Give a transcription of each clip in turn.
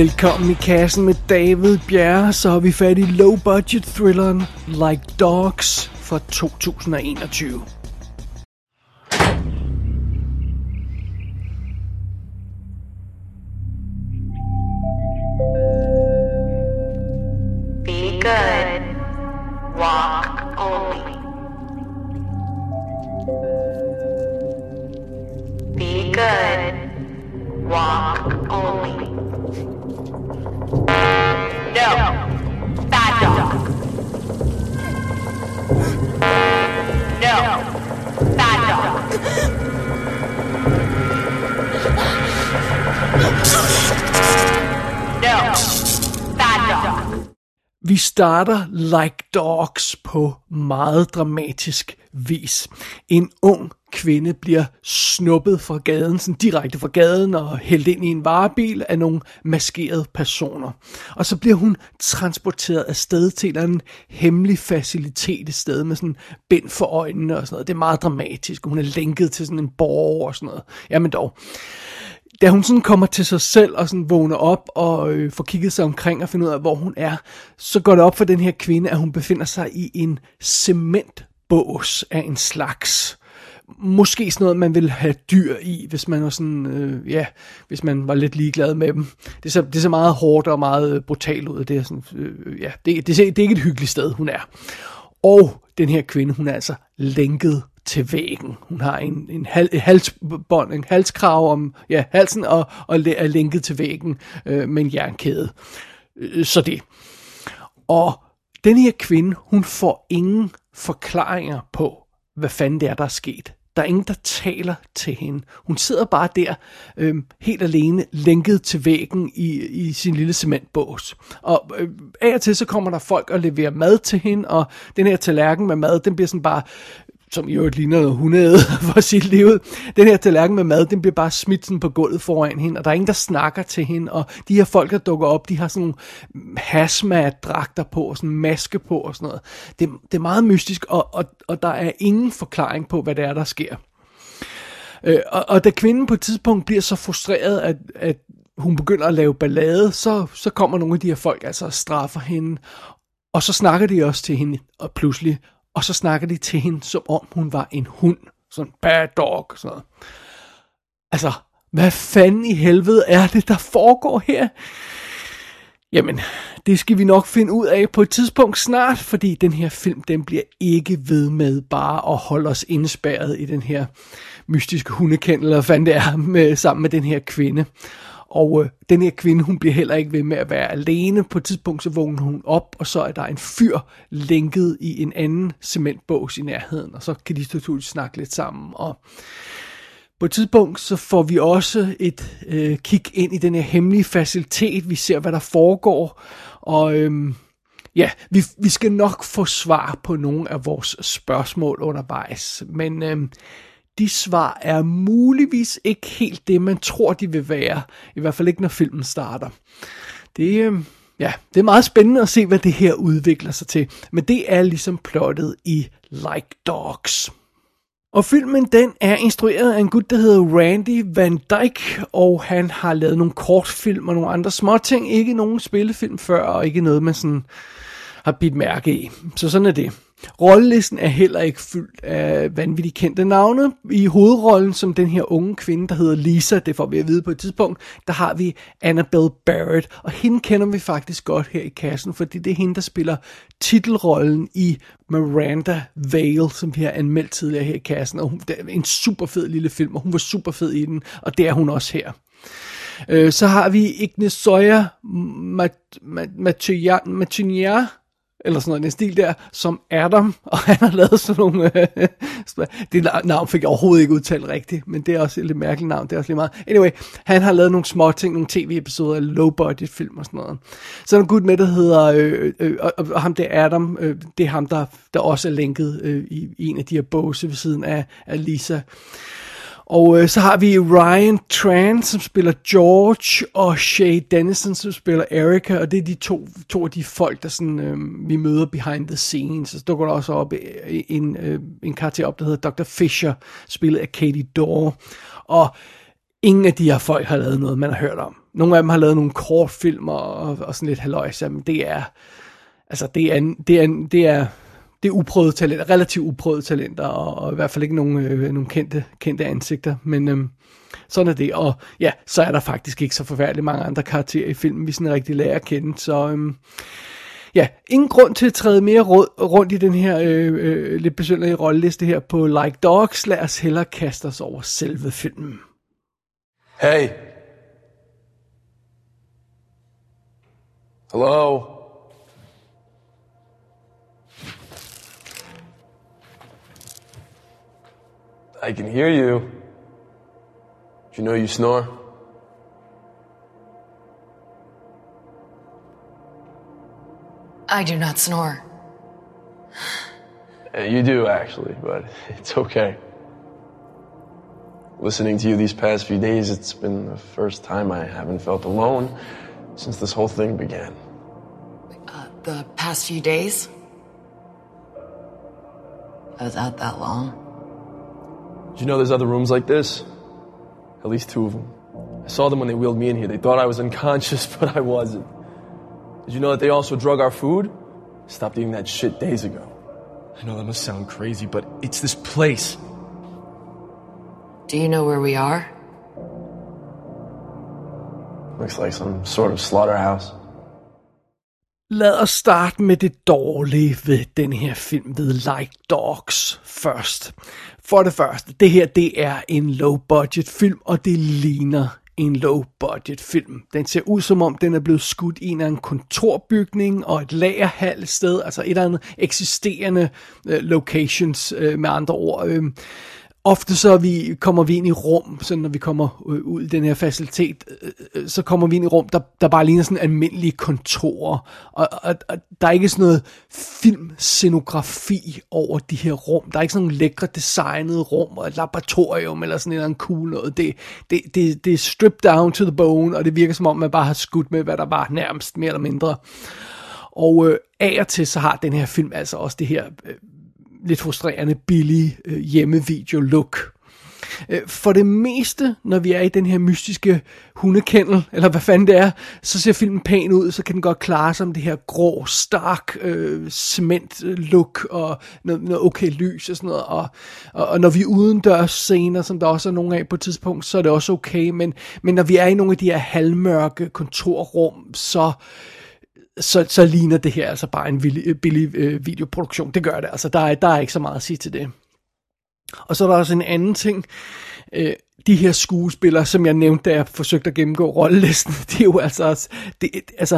Velkommen i kassen med David Bjerre, så har vi fat i low budget thrilleren Like Dogs fra 2021. Vi starter Like Dogs på meget dramatisk vis. En ung kvinde bliver snuppet fra gaden, sådan direkte fra gaden og hældt ind i en varebil af nogle maskerede personer. Og så bliver hun transporteret afsted til en hemmelig facilitet et sted med sådan bind for øjnene og sådan noget. Det er meget dramatisk, hun er lænket til sådan en borg og sådan noget. Jamen dog da hun sådan kommer til sig selv og sådan vågner op og øh, får kigget sig omkring og finder ud af, hvor hun er, så går det op for den her kvinde, at hun befinder sig i en cementbås af en slags. Måske sådan noget, man ville have dyr i, hvis man var sådan, øh, ja, hvis man var lidt ligeglad med dem. Det ser, det ser meget hårdt og meget øh, brutalt ud. Det er, sådan, øh, ja, det, det, ser, det er ikke et hyggeligt sted, hun er. Og den her kvinde, hun er altså lænket til væggen. Hun har en, en hal, et halsbånd, en halskrav om ja, halsen og, og er lænket til væggen øh, med en jernkæde. Øh, så det. Og den her kvinde, hun får ingen forklaringer på, hvad fanden det er, der er sket. Der er ingen, der taler til hende. Hun sidder bare der, øh, helt alene, lænket til væggen i, i sin lille cementbås. Og øh, af og til, så kommer der folk og leverer mad til hende, og den her tallerken med mad, den bliver sådan bare som i øvrigt ligner noget hundeæde for sit liv. Den her tallerken med mad, den bliver bare smidt sådan på gulvet foran hende, og der er ingen, der snakker til hende, og de her folk, der dukker op, de har sådan nogle hazmat-dragter på, og sådan en maske på og sådan noget. Det, det er meget mystisk, og, og, og der er ingen forklaring på, hvad det er, der sker. Øh, og, og da kvinden på et tidspunkt bliver så frustreret, at, at hun begynder at lave ballade, så, så kommer nogle af de her folk altså og straffer hende, og så snakker de også til hende, og pludselig, og så snakker de til hende, som om hun var en hund. Sådan bad dog, sådan noget. Altså, hvad fanden i helvede er det, der foregår her? Jamen, det skal vi nok finde ud af på et tidspunkt snart, fordi den her film, den bliver ikke ved med bare at holde os indspærret i den her mystiske hundekendel, eller hvad det er, med, sammen med den her kvinde. Og øh, den her kvinde, hun bliver heller ikke ved med at være alene. På et tidspunkt, så vågner hun op, og så er der en fyr lænket i en anden cementbås i nærheden, og så kan de naturligvis snakke lidt sammen. Og på et tidspunkt, så får vi også et øh, kig ind i den her hemmelige facilitet. Vi ser, hvad der foregår, og Øh, ja, vi, vi skal nok få svar på nogle af vores spørgsmål undervejs. Men øh, de svar er muligvis ikke helt det, man tror, de vil være. I hvert fald ikke, når filmen starter. Det, øh, ja, det er meget spændende at se, hvad det her udvikler sig til. Men det er ligesom plottet i Like Dogs. Og filmen den er instrueret af en gut, der hedder Randy Van Dyke, og han har lavet nogle kortfilm og nogle andre småting. Ikke nogen spillefilm før, og ikke noget, man sådan har bidt mærke i. Så sådan er det. Rollelisten er heller ikke fyldt af vanvittigt kendte navne. I hovedrollen som den her unge kvinde, der hedder Lisa, det får vi at vide på et tidspunkt, der har vi Annabelle Barrett, og hende kender vi faktisk godt her i kassen, fordi det er hende, der spiller titelrollen i Miranda Vale, som vi har anmeldt tidligere her i kassen, og hun, det er en super fed lille film, og hun var super fed i den, og det er hun også her. Øh, så har vi Ignis Soya Matunia, eller sådan noget, den stil der, som Adam, og han har lavet sådan nogle, øh, det navn fik jeg overhovedet ikke udtalt rigtigt, men det er også et lidt mærkeligt navn, det er også lige meget. Anyway, han har lavet nogle små ting, nogle tv-episoder af low budget film og sådan noget. Så er der en gut med, der hedder, øh, øh, øh og, og ham det er Adam, øh, det er ham, der, der også er linket øh, i, i en af de her bose ved siden af, af Lisa. Og øh, så har vi Ryan Tran, som spiller George, og Shay Dennison, som spiller Erica, og det er de to, to af de folk, der sådan, øh, vi møder behind the scenes. Så dukker der også op øh, en, øh, en karakter op, der hedder Dr. Fisher, spillet af Katie Dore. Og ingen af de her folk har lavet noget, man har hørt om. nogle af dem har lavet nogle kortfilmer og, og sådan lidt halløjsa, men det er, altså det er, det er, det er, det er det uprøvede talenter, relativt uprøvede talenter, og, og i hvert fald ikke nogen, øh, nogen kendte, kendte ansigter, men øh, sådan er det, og ja, så er der faktisk ikke så forfærdeligt mange andre karakterer i filmen, vi sådan rigtig lærer at kende, så øh, ja, ingen grund til at træde mere råd, rundt i den her øh, øh, lidt besynderlige rolleliste her på Like Dogs, lad os hellere kaste os over selve filmen. Hey. Hello? I can hear you. Do you know you snore? I do not snore. Yeah, you do, actually, but it's okay. Listening to you these past few days, it's been the first time I haven't felt alone since this whole thing began. Uh, the past few days? I Was out that long? Did you know there's other rooms like this? At least two of them. I saw them when they wheeled me in here. They thought I was unconscious, but I wasn't. Did you know that they also drug our food? Stopped eating that shit days ago. I know that must sound crazy, but it's this place. Do you know where we are? Looks like some sort of slaughterhouse. Lad os starte med det dårlige ved den her film, ved Like Dogs først. For det første, det her det er en low-budget film, og det ligner en low-budget film. Den ser ud som om, den er blevet skudt i en, af en kontorbygning og et lagerhal sted, altså et eller andet eksisterende øh, locations øh, med andre ord. Øh, ofte så vi, kommer vi ind i rum, så når vi kommer øh, ud i den her facilitet, øh, øh, så kommer vi ind i rum, der, der bare ligner sådan almindelige kontorer. Og, og, og der er ikke sådan noget filmscenografi over de her rum. Der er ikke sådan nogle lækre designede rum og et laboratorium eller sådan en cool noget. Det, det, det, det er stripped down to the bone, og det virker som om, man bare har skudt med, hvad der var nærmest mere eller mindre. Og øh, af og til så har den her film altså også det her øh, lidt frustrerende billig øh, hjemmevideo-look. Øh, for det meste, når vi er i den her mystiske hundekendel, eller hvad fanden det er, så ser filmen pæn ud, så kan den godt klare sig om det her grå, stark øh, cement-look, og noget, noget okay lys og sådan noget. Og, og, og når vi er udendørs scener, som der også er nogle af på et tidspunkt, så er det også okay, men, men når vi er i nogle af de her halvmørke kontorrum, så så, så ligner det her altså bare en billig, øh, billig øh, videoproduktion. Det gør det. Altså, der er, der er ikke så meget at sige til det. Og så er der også en anden ting. Øh, de her skuespillere, som jeg nævnte, da jeg forsøgte at gennemgå rollelisten, det er jo altså, også- det, altså,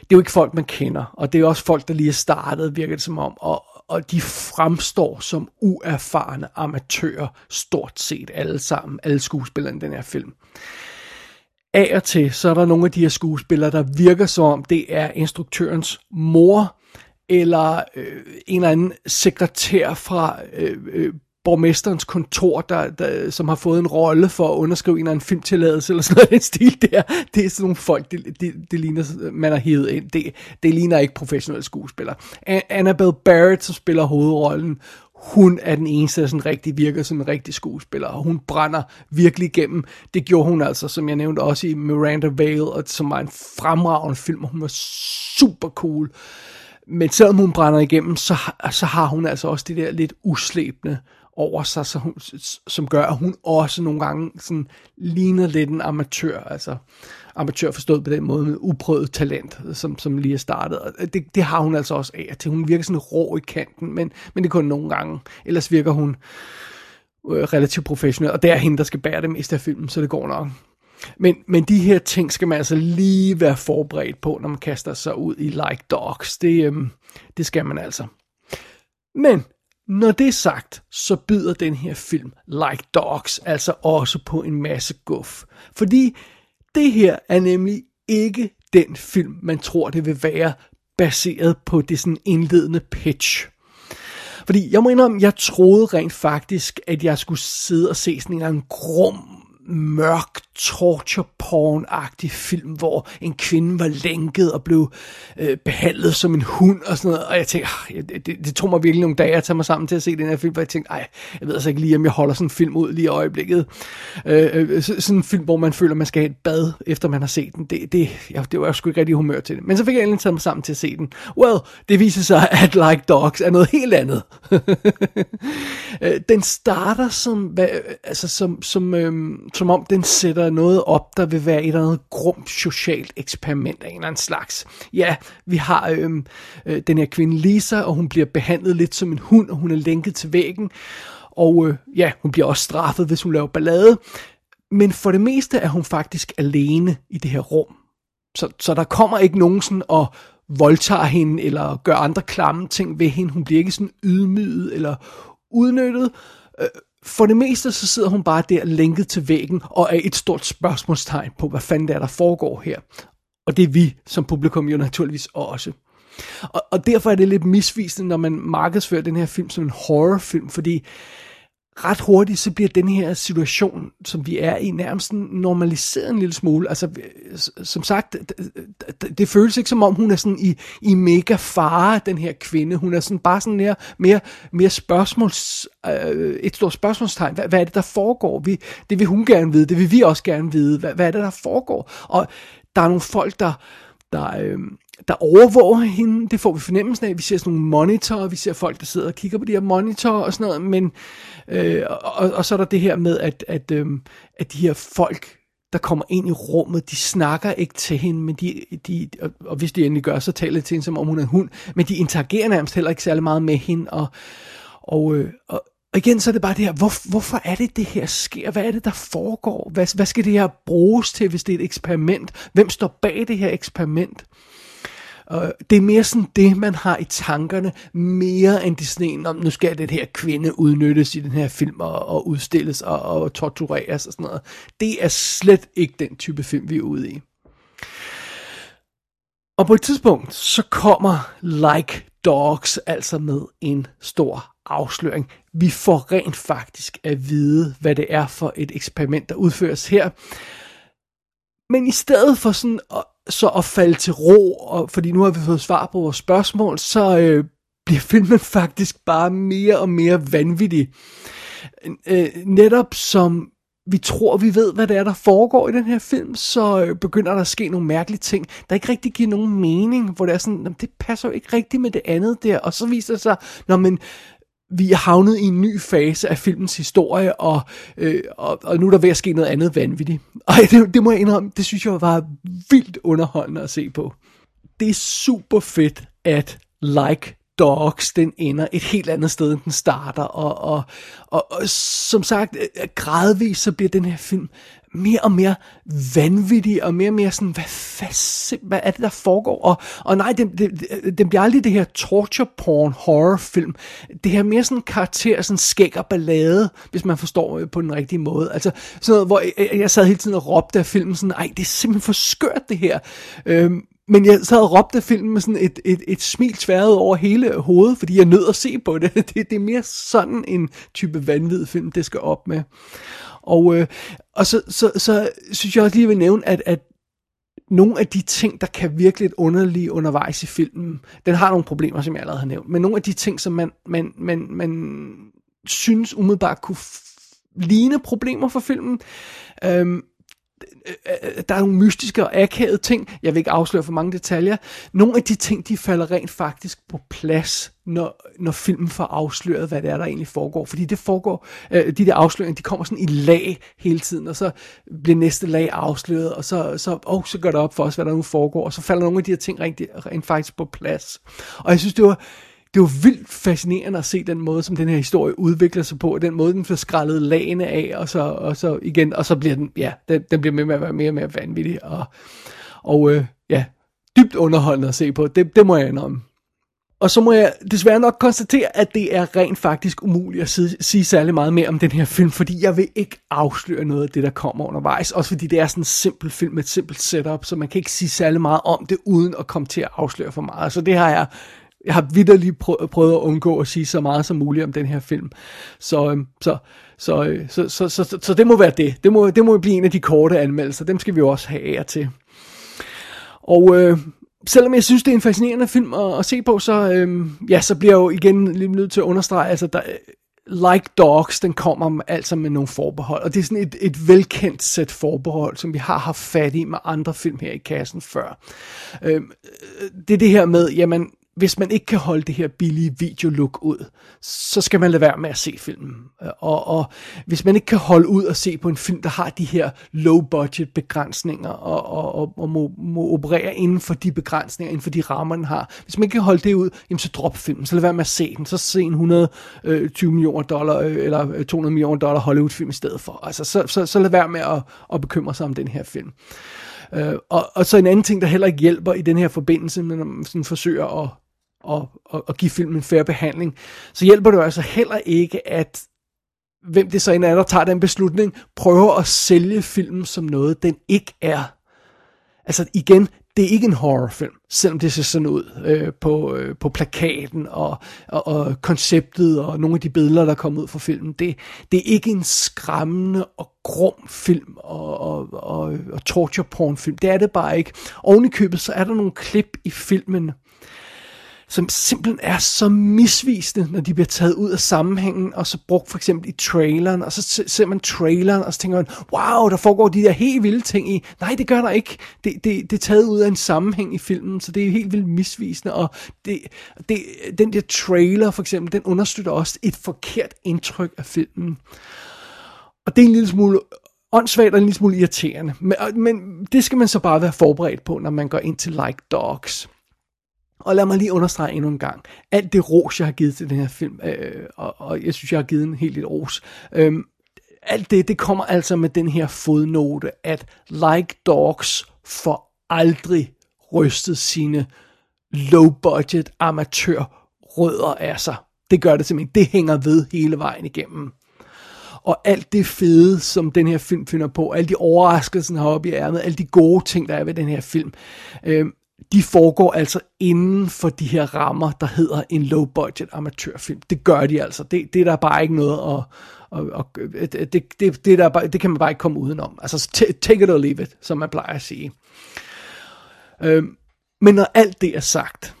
det er jo ikke folk, man kender. Og det er også folk, der lige er startet, virker det som om. Og, og de fremstår som uerfarne amatører, stort set alle sammen, alle skuespillerne i den her film af og til, så er der nogle af de her skuespillere, der virker som om, det er instruktørens mor, eller øh, en eller anden sekretær fra øh, øh, borgmesterens kontor, der, der, som har fået en rolle for at underskrive en eller anden filmtilladelse, eller sådan noget den stil der. Det er sådan nogle folk, det, det, det ligner, man har hævet ind. Det, det ligner ikke professionelle skuespillere. Annabelle Barrett, som spiller hovedrollen, hun er den eneste, der sådan rigtig virker som en rigtig skuespiller, og hun brænder virkelig igennem. Det gjorde hun altså, som jeg nævnte, også i Miranda Vale, og som var en fremragende film, og hun var super cool. Men selvom hun brænder igennem, så, så har hun altså også det der lidt uslæbende over sig, så hun, som gør, at hun også nogle gange sådan ligner lidt en amatør, altså amatør forstået på den måde med uprøvet talent, som, som lige er startet. Og det, det har hun altså også af at til. Hun virker sådan rå i kanten, men, men det er kun nogle gange. Ellers virker hun øh, relativt professionel, og det er hende, der skal bære det meste af filmen, så det går nok. Men, men de her ting skal man altså lige være forberedt på, når man kaster sig ud i Like Dogs. Det, øhm, det skal man altså. Men når det er sagt, så byder den her film Like Dogs altså også på en masse guf. Fordi det her er nemlig ikke den film, man tror det vil være, baseret på det sådan indledende pitch. Fordi jeg må indrømme, jeg troede rent faktisk, at jeg skulle sidde og se sådan en eller anden grum mørk torture porn-agtig film, hvor en kvinde var lænket og blev øh, behandlet som en hund og sådan noget. Og jeg tænkte, ah, det, det, det tog mig virkelig nogle dage at tage mig sammen til at se den her film, hvor jeg tænkte, ej, jeg ved altså ikke lige, om jeg holder sådan en film ud lige i øjeblikket. Øh, øh, øh sådan en film, hvor man føler, man skal have et bad, efter man har set den. Det, det, jeg, det var jeg sgu ikke rigtig humør til det. Men så fik jeg endelig taget mig sammen til at se den. Well, det viser sig, at Like Dogs er noget helt andet. Øh, den starter som, hvad, øh, altså som, som, øhm, som om den sætter noget op, der vil være et eller andet grumt socialt eksperiment af en eller anden slags. Ja, vi har øhm, øh, den her kvinde Lisa, og hun bliver behandlet lidt som en hund, og hun er lænket til væggen. Og øh, ja, hun bliver også straffet, hvis hun laver ballade. Men for det meste er hun faktisk alene i det her rum. Så, så der kommer ikke nogen sådan og voldtager hende, eller gør andre klamme ting ved hende. Hun bliver ikke sådan ydmyget eller udnyttet. Øh, for det meste så sidder hun bare der lænket til væggen og er et stort spørgsmålstegn på, hvad fanden det er, der foregår her. Og det er vi som publikum jo naturligvis også. Og, og derfor er det lidt misvisende, når man markedsfører den her film som en horrorfilm, fordi ret hurtigt, så bliver den her situation, som vi er i, nærmest normaliseret en lille smule. Altså, øh, som sagt, det, det, føles ikke som om, hun er sådan i, i mega fare, den her kvinde. Hun er sådan bare sådan mere, mere, mere spørgsmåls, øh, et stort spørgsmålstegn. Hvad, hvad er det, der foregår? Vi, det vil hun gerne vide, det vil vi også gerne vide. Hvad, hvad er det, der foregår? Og der er nogle folk, der, der, øh, der overvåger hende, det får vi fornemmelsen af. Vi ser sådan nogle monitorer, vi ser folk, der sidder og kigger på de her monitorer og sådan noget, men øh, og, og så er der det her med, at, at, øh, at de her folk, der kommer ind i rummet, de snakker ikke til hende, men de, de og, og hvis de endelig gør, så taler de til hende, som om hun er en hund, men de interagerer nærmest heller ikke særlig meget med hende, og, og, øh, og, og igen, så er det bare det her, hvor, hvorfor er det, det her sker? Hvad er det, der foregår? Hvad, hvad skal det her bruges til, hvis det er et eksperiment? Hvem står bag det her eksperiment? Uh, det er mere sådan det, man har i tankerne, mere end det sådan om, nu skal det her kvinde udnyttes i den her film og, og udstilles og, og tortureres og sådan noget. Det er slet ikke den type film, vi er ude i. Og på et tidspunkt, så kommer Like Dogs altså med en stor afsløring. Vi får rent faktisk at vide, hvad det er for et eksperiment, der udføres her. Men i stedet for sådan at, så at falde til ro, og, fordi nu har vi fået svar på vores spørgsmål, så øh, bliver filmen faktisk bare mere og mere vanvittig. Øh, netop som vi tror, vi ved, hvad det er, der foregår i den her film, så øh, begynder der at ske nogle mærkelige ting, der ikke rigtig giver nogen mening, hvor det er sådan, det passer jo ikke rigtigt med det andet der, og så viser det sig, når man vi er havnet i en ny fase af filmens historie, og, øh, og, og nu er der ved at ske noget andet vanvittigt. Og det, det må jeg indrømme, det synes jeg var vildt underholdende at se på. Det er super fedt, at Like Dogs, den ender et helt andet sted, end den starter, og, og, og, og som sagt, øh, gradvist så bliver den her film mere og mere vanvittig, og mere og mere sådan, hvad, fast, hvad er det, der foregår? Og, og nej, den, den, den bliver aldrig det her torture porn horror film. Det her mere sådan karakter, sådan skæg og ballade, hvis man forstår øh, på den rigtige måde. Altså sådan noget, hvor jeg, jeg sad hele tiden og råbte af filmen sådan, ej, det er simpelthen for skørt det her. Øhm, men jeg sad og råbte filmen med sådan et, et, et smil tværet over hele hovedet, fordi jeg nød at se på det. det. Det er mere sådan en type vanvid film, det skal op med. Og, øh, og så, så, så synes jeg også lige vil nævne, at, at nogle af de ting, der kan virke lidt underlige undervejs i filmen, den har nogle problemer, som jeg allerede har nævnt, men nogle af de ting, som man, man, man, man synes umiddelbart kunne ligne problemer for filmen, øhm, Øh, øh, der er nogle mystiske og akavede ting. Jeg vil ikke afsløre for mange detaljer. Nogle af de ting, de falder rent faktisk på plads, når, når filmen får afsløret, hvad det er, der egentlig foregår. Fordi det foregår, øh, de der afsløringer, de kommer sådan i lag hele tiden, og så bliver næste lag afsløret, og så, så, oh, så går det op for os, hvad der nu foregår, og så falder nogle af de her ting rent, rent faktisk på plads. Og jeg synes, det var, det var vildt fascinerende at se den måde, som den her historie udvikler sig på, og den måde, den får skrællet lagene af, og så, og så igen, og så bliver den, ja, den, den bliver med, med at være mere og mere vanvittig, og, og øh, ja, dybt underholdende at se på, det, det må jeg indrømme. Og så må jeg desværre nok konstatere, at det er rent faktisk umuligt at sige, sige særlig meget mere om den her film, fordi jeg vil ikke afsløre noget af det, der kommer undervejs. Også fordi det er sådan en simpel film med et simpelt setup, så man kan ikke sige særlig meget om det, uden at komme til at afsløre for meget. Så det har jeg jeg har vidderligt prø- prøvet at undgå at sige så meget som muligt om den her film. Så, øhm, så, så, øh, så, så, så, så, så det må være det. Det må, det må blive en af de korte anmeldelser. Dem skal vi jo også have af til. Og øh, selvom jeg synes, det er en fascinerende film at, at se på, så, øh, ja, så bliver jeg jo igen lidt nødt til at understrege, altså der, Like Dogs, den kommer altså med nogle forbehold, og det er sådan et, et velkendt sæt forbehold, som vi har haft fat i med andre film her i kassen før. Øhm, øh, det er det her med, jamen, hvis man ikke kan holde det her billige videolook ud, så skal man lade være med at se filmen. Og, og hvis man ikke kan holde ud og se på en film, der har de her low budget begrænsninger, og, og, og, og må, må operere inden for de begrænsninger, inden for de rammer, den har. Hvis man ikke kan holde det ud, jamen så drop filmen, så lad være med at se den. Så se en 120 øh, millioner dollar, øh, eller øh, 200 millioner dollar Hollywood-film i stedet for. Altså, så, så, så lad være med at, at bekymre sig om den her film. Uh, og, og så en anden ting, der heller ikke hjælper i den her forbindelse, når man sådan forsøger at og, og, og give filmen en færre behandling, så hjælper det jo altså heller ikke, at hvem det så end er, der tager den beslutning, prøver at sælge filmen som noget, den ikke er. Altså igen, det er ikke en horrorfilm, selvom det ser sådan ud øh, på, øh, på plakaten og, og, og konceptet og nogle af de billeder, der kommer ud fra filmen. Det, det er ikke en skræmmende og grum film og, og, og, og torture porn film. Det er det bare ikke. Oven i købet, så er der nogle klip i filmen, som simpelthen er så misvisende, når de bliver taget ud af sammenhængen, og så brugt for eksempel i traileren, og så ser man traileren, og så tænker man, wow, der foregår de der helt vilde ting i. Nej, det gør der ikke. Det, det, det er taget ud af en sammenhæng i filmen, så det er helt vildt misvisende, og det, det, den der trailer for eksempel, den understøtter også et forkert indtryk af filmen. Og det er en lille smule åndssvagt og en lille smule irriterende. Men, men det skal man så bare være forberedt på, når man går ind til Like Dogs. Og lad mig lige understrege endnu en gang. Alt det ros, jeg har givet til den her film, øh, og, og jeg synes, jeg har givet en helt lidt ros, øh, alt det, det kommer altså med den her fodnote, at Like Dogs får aldrig rystet sine low-budget amatørrødder af sig. Det gør det simpelthen. Det hænger ved hele vejen igennem. Og alt det fede, som den her film finder på, alle de overraskelser, den har oppe i ærmet, alle de gode ting, der er ved den her film, øh, de foregår altså inden for de her rammer, der hedder en low-budget amatørfilm. Det gør de altså. Det, det er der bare ikke noget at... Og, og, det, det, det, der bare, det kan man bare ikke komme udenom. Altså, take it or leave it, som man plejer at sige. Øhm, men når alt det er sagt,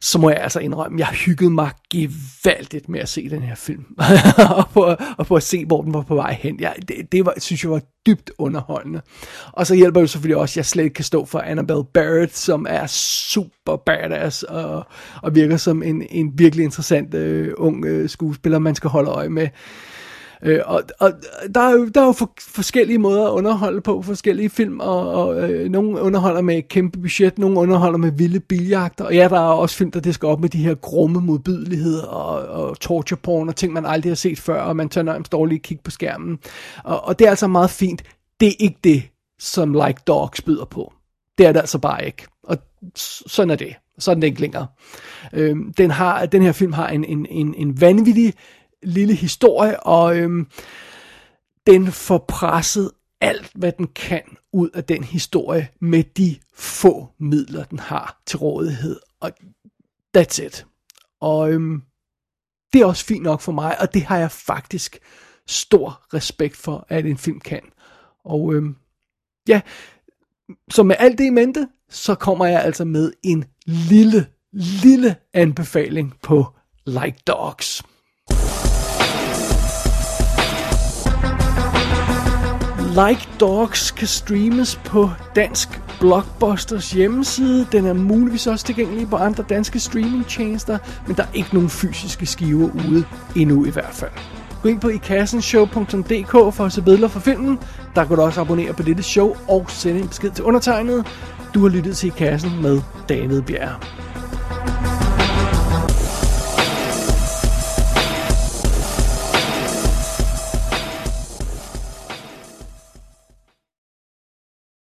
så må jeg altså indrømme, at jeg hyggede mig gevaldigt med at se den her film. og, på, og på at se, hvor den var på vej hen. Jeg, det, det var, synes jeg var dybt underholdende. Og så hjælper det selvfølgelig også, at jeg slet ikke kan stå for Annabelle Barrett, som er super badass og, og virker som en, en virkelig interessant øh, ung øh, skuespiller, man skal holde øje med. Øh, og, og der er jo, der er jo for, forskellige måder at underholde på, forskellige film, og, og øh, nogle underholder med et kæmpe budget, nogle underholder med vilde biljagter, og ja, der er også film, der det skal op med de her grumme modbydeligheder og, og torture porn og ting, man aldrig har set før, og man tør nærmest dårligt kigge på skærmen. Og, og det er altså meget fint. Det er ikke det, som Like Dogs byder på. Det er det altså bare ikke. Og sådan er det. Sådan er det ikke længere. Øhm, den, har, den her film har en, en, en, en vanvittig lille historie, og øhm, den får presset alt, hvad den kan ud af den historie med de få midler, den har til rådighed. Og that's it. Og øhm, det er også fint nok for mig, og det har jeg faktisk stor respekt for, at en film kan. Og øhm, ja, så med alt det i mente, så kommer jeg altså med en lille, lille anbefaling på Like Dogs. Like Dogs kan streames på Dansk Blockbusters hjemmeside. Den er muligvis også tilgængelig på andre danske streamingtjenester, men der er ikke nogen fysiske skiver ude endnu i hvert fald. Gå ind på ikassenshow.dk for at se billeder fra filmen. Der kan du også abonnere på dette show og sende en besked til undertegnet. Du har lyttet til I Kassen med David Bjerg.